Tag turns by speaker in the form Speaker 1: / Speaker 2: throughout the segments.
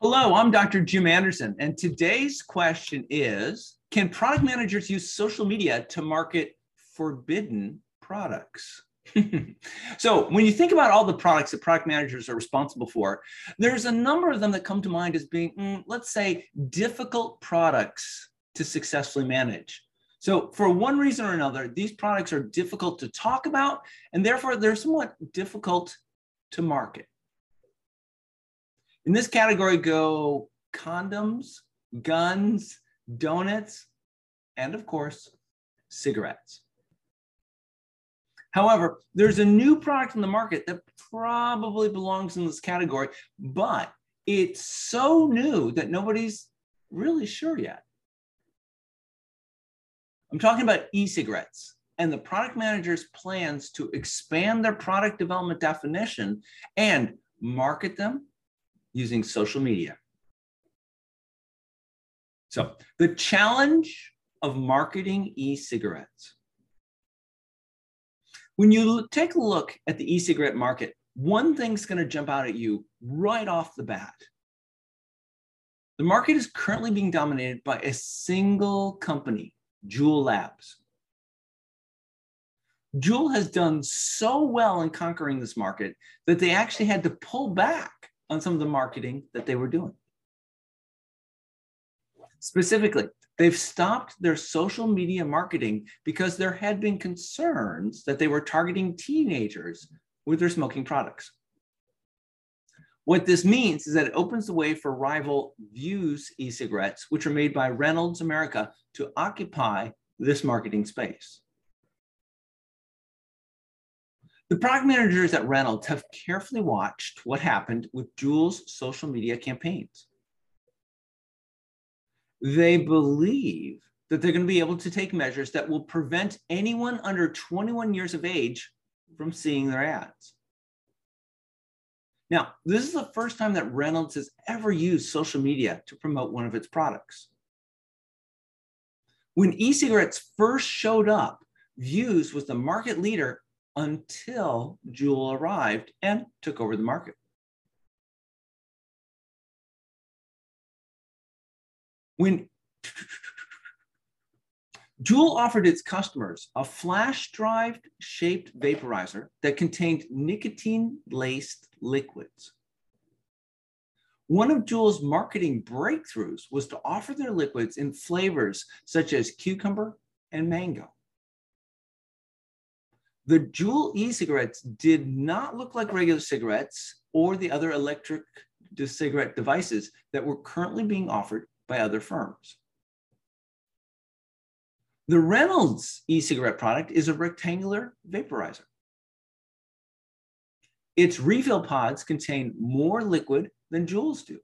Speaker 1: Hello, I'm Dr. Jim Anderson, and today's question is Can product managers use social media to market forbidden products? so, when you think about all the products that product managers are responsible for, there's a number of them that come to mind as being, mm, let's say, difficult products to successfully manage. So, for one reason or another, these products are difficult to talk about, and therefore they're somewhat difficult to market. In this category go condoms, guns, donuts, and of course, cigarettes. However, there's a new product in the market that probably belongs in this category, but it's so new that nobody's really sure yet. I'm talking about e cigarettes and the product manager's plans to expand their product development definition and market them using social media. So, the challenge of marketing e cigarettes. When you take a look at the e cigarette market, one thing's going to jump out at you right off the bat. The market is currently being dominated by a single company, Juul Labs. Juul has done so well in conquering this market that they actually had to pull back on some of the marketing that they were doing. Specifically, they've stopped their social media marketing because there had been concerns that they were targeting teenagers with their smoking products. What this means is that it opens the way for rival Vuse e cigarettes, which are made by Reynolds America, to occupy this marketing space. The product managers at Reynolds have carefully watched what happened with Juul's social media campaigns. They believe that they're going to be able to take measures that will prevent anyone under 21 years of age from seeing their ads. Now, this is the first time that Reynolds has ever used social media to promote one of its products. When e cigarettes first showed up, Vuse was the market leader until Juul arrived and took over the market. When Juul offered its customers a flash drive shaped vaporizer that contained nicotine laced liquids. One of Juul's marketing breakthroughs was to offer their liquids in flavors such as cucumber and mango. The Juul e-cigarettes did not look like regular cigarettes or the other electric cigarette devices that were currently being offered by other firms. The Reynolds e-cigarette product is a rectangular vaporizer. Its refill pods contain more liquid than Juul's do.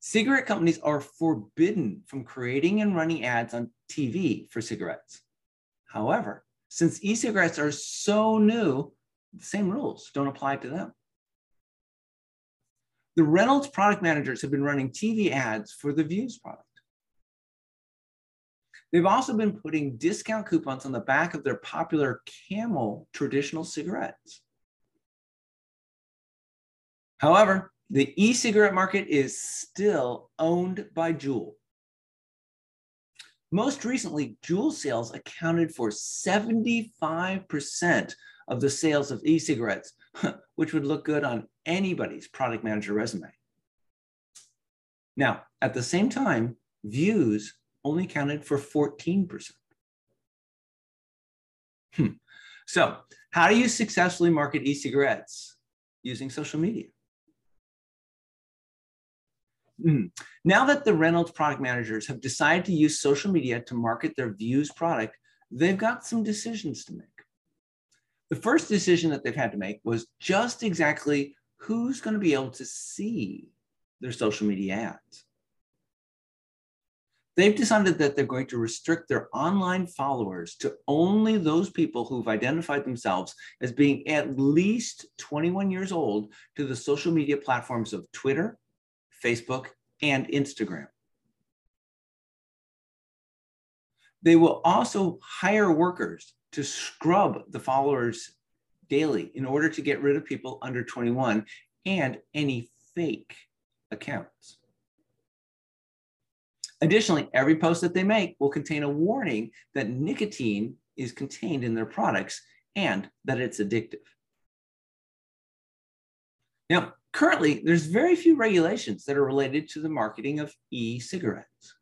Speaker 1: Cigarette companies are forbidden from creating and running ads on TV for cigarettes. However, since e-cigarettes are so new, the same rules don't apply to them. The Reynolds product managers have been running TV ads for the Vuse product. They've also been putting discount coupons on the back of their popular Camel traditional cigarettes. However, the e-cigarette market is still owned by Juul. Most recently, Juul sales accounted for 75% of the sales of e cigarettes, which would look good on anybody's product manager resume. Now, at the same time, Vuse only counted for 14%. Hmm. So, how do you successfully market e cigarettes using social media? Mm. Now that the Reynolds product managers have decided to use social media to market their Vuse product, they've got some decisions to make. The first decision that they've had to make was just exactly who's going to be able to see their social media ads. They've decided that they're going to restrict their online followers to only those people who've identified themselves as being at least 21 years old to the social media platforms of Twitter, Facebook, and Instagram. They will also hire workers to scrub the followers daily in order to get rid of people under 21 and any fake accounts. Additionally, every post that they make will contain a warning that nicotine is contained in their products and that it's addictive. Now, currently, there's very few regulations that are related to the marketing of e-cigarettes.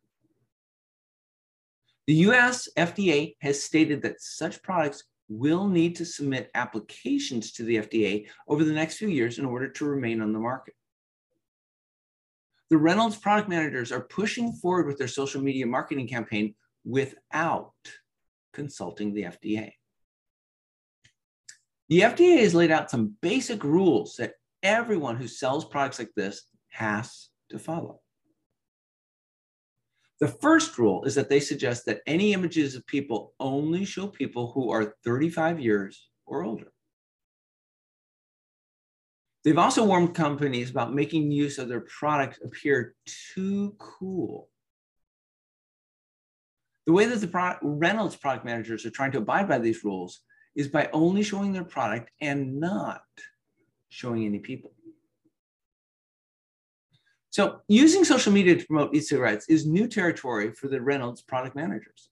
Speaker 1: The US FDA has stated that such products will need to submit applications to the FDA over the next few years in order to remain on the market. The Reynolds product managers are pushing forward with their social media marketing campaign without consulting the FDA. The FDA has laid out some basic rules that everyone who sells products like this has to follow. The first rule is that they suggest that any images of people only show people who are 35 years or older. They've also warned companies about making use of their product appear too cool. The way that the product, Reynolds product managers are trying to abide by these rules is by only showing their product and not showing any people. So using social media to promote e-cigarettes is new territory for the Reynolds product managers.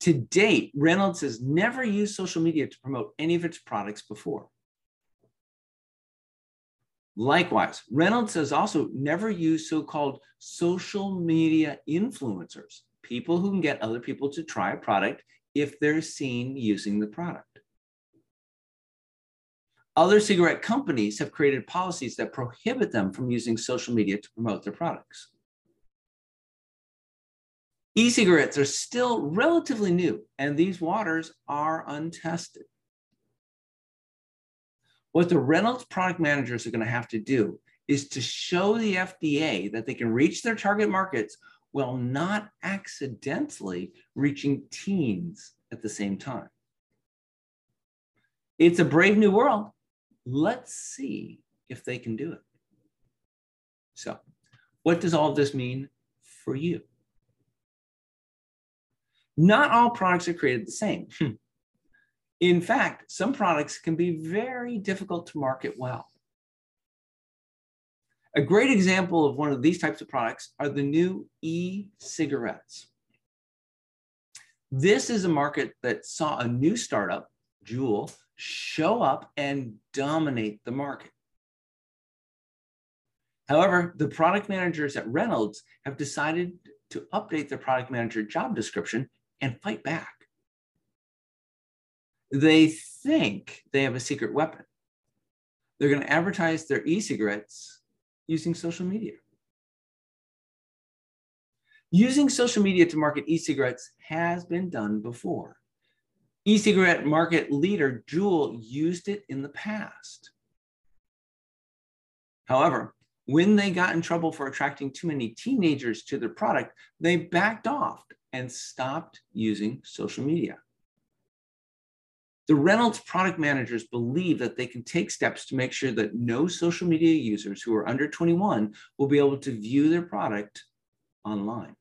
Speaker 1: To date, Reynolds has never used social media to promote any of its products before. Likewise, Reynolds has also never used so-called social media influencers, people who can get other people to try a product if they're seen using the product. Other cigarette companies have created policies that prohibit them from using social media to promote their products. E cigarettes are still relatively new, and these waters are untested. What the Reynolds product managers are going to have to do is to show the FDA that they can reach their target markets while not accidentally reaching teens at the same time. It's a brave new world, Let's see if they can do it. So, what does all of this mean for you? Not all products are created the same. Hmm. In fact, some products can be very difficult to market well. A great example of one of these types of products are the new e-cigarettes. This is a market that saw a new startup, Juul, show up and dominate the market. However, the product managers at Reynolds have decided to update their product manager job description and fight back. They think they have a secret weapon. They're going to advertise their e cigarettes using social media. Using social media to market e cigarettes has been done before. E-cigarette market leader Juul used it in the past. However, when they got in trouble for attracting too many teenagers to their product, they backed off and stopped using social media. The Reynolds product managers believe that they can take steps to make sure that no social media users who are under 21 will be able to view their product online.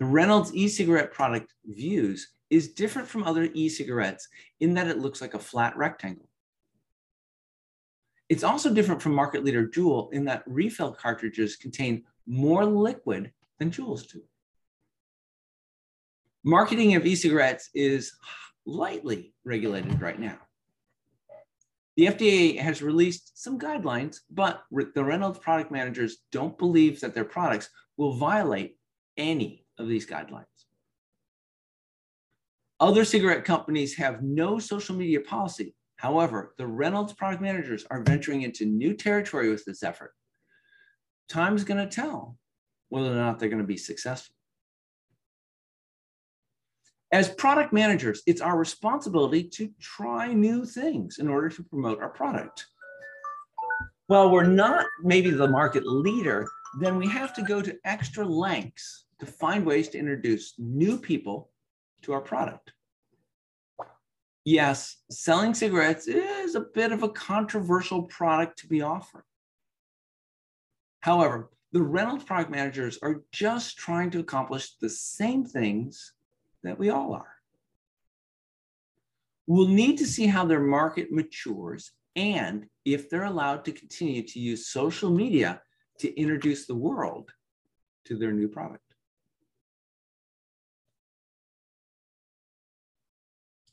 Speaker 1: The Reynolds e-cigarette product Vuse is different from other e-cigarettes in that it looks like a flat rectangle. It's also different from market leader Juul in that refill cartridges contain more liquid than Juul's do. Marketing of e-cigarettes is lightly regulated right now. The FDA has released some guidelines, but the Reynolds product managers don't believe that their products will violate any of these guidelines. Other cigarette companies have no social media policy. However, the Reynolds product managers are venturing into new territory with this effort. Time's going to tell whether or not they're going to be successful. As product managers, it's our responsibility to try new things in order to promote our product. While we're not maybe the market leader, then we have to go to extra lengths to find ways to introduce new people to our product. Yes, selling cigarettes is a bit of a controversial product to be offering. However, the Reynolds product managers are just trying to accomplish the same things that we all are. We'll need to see how their market matures and if they're allowed to continue to use social media to introduce the world to their new product.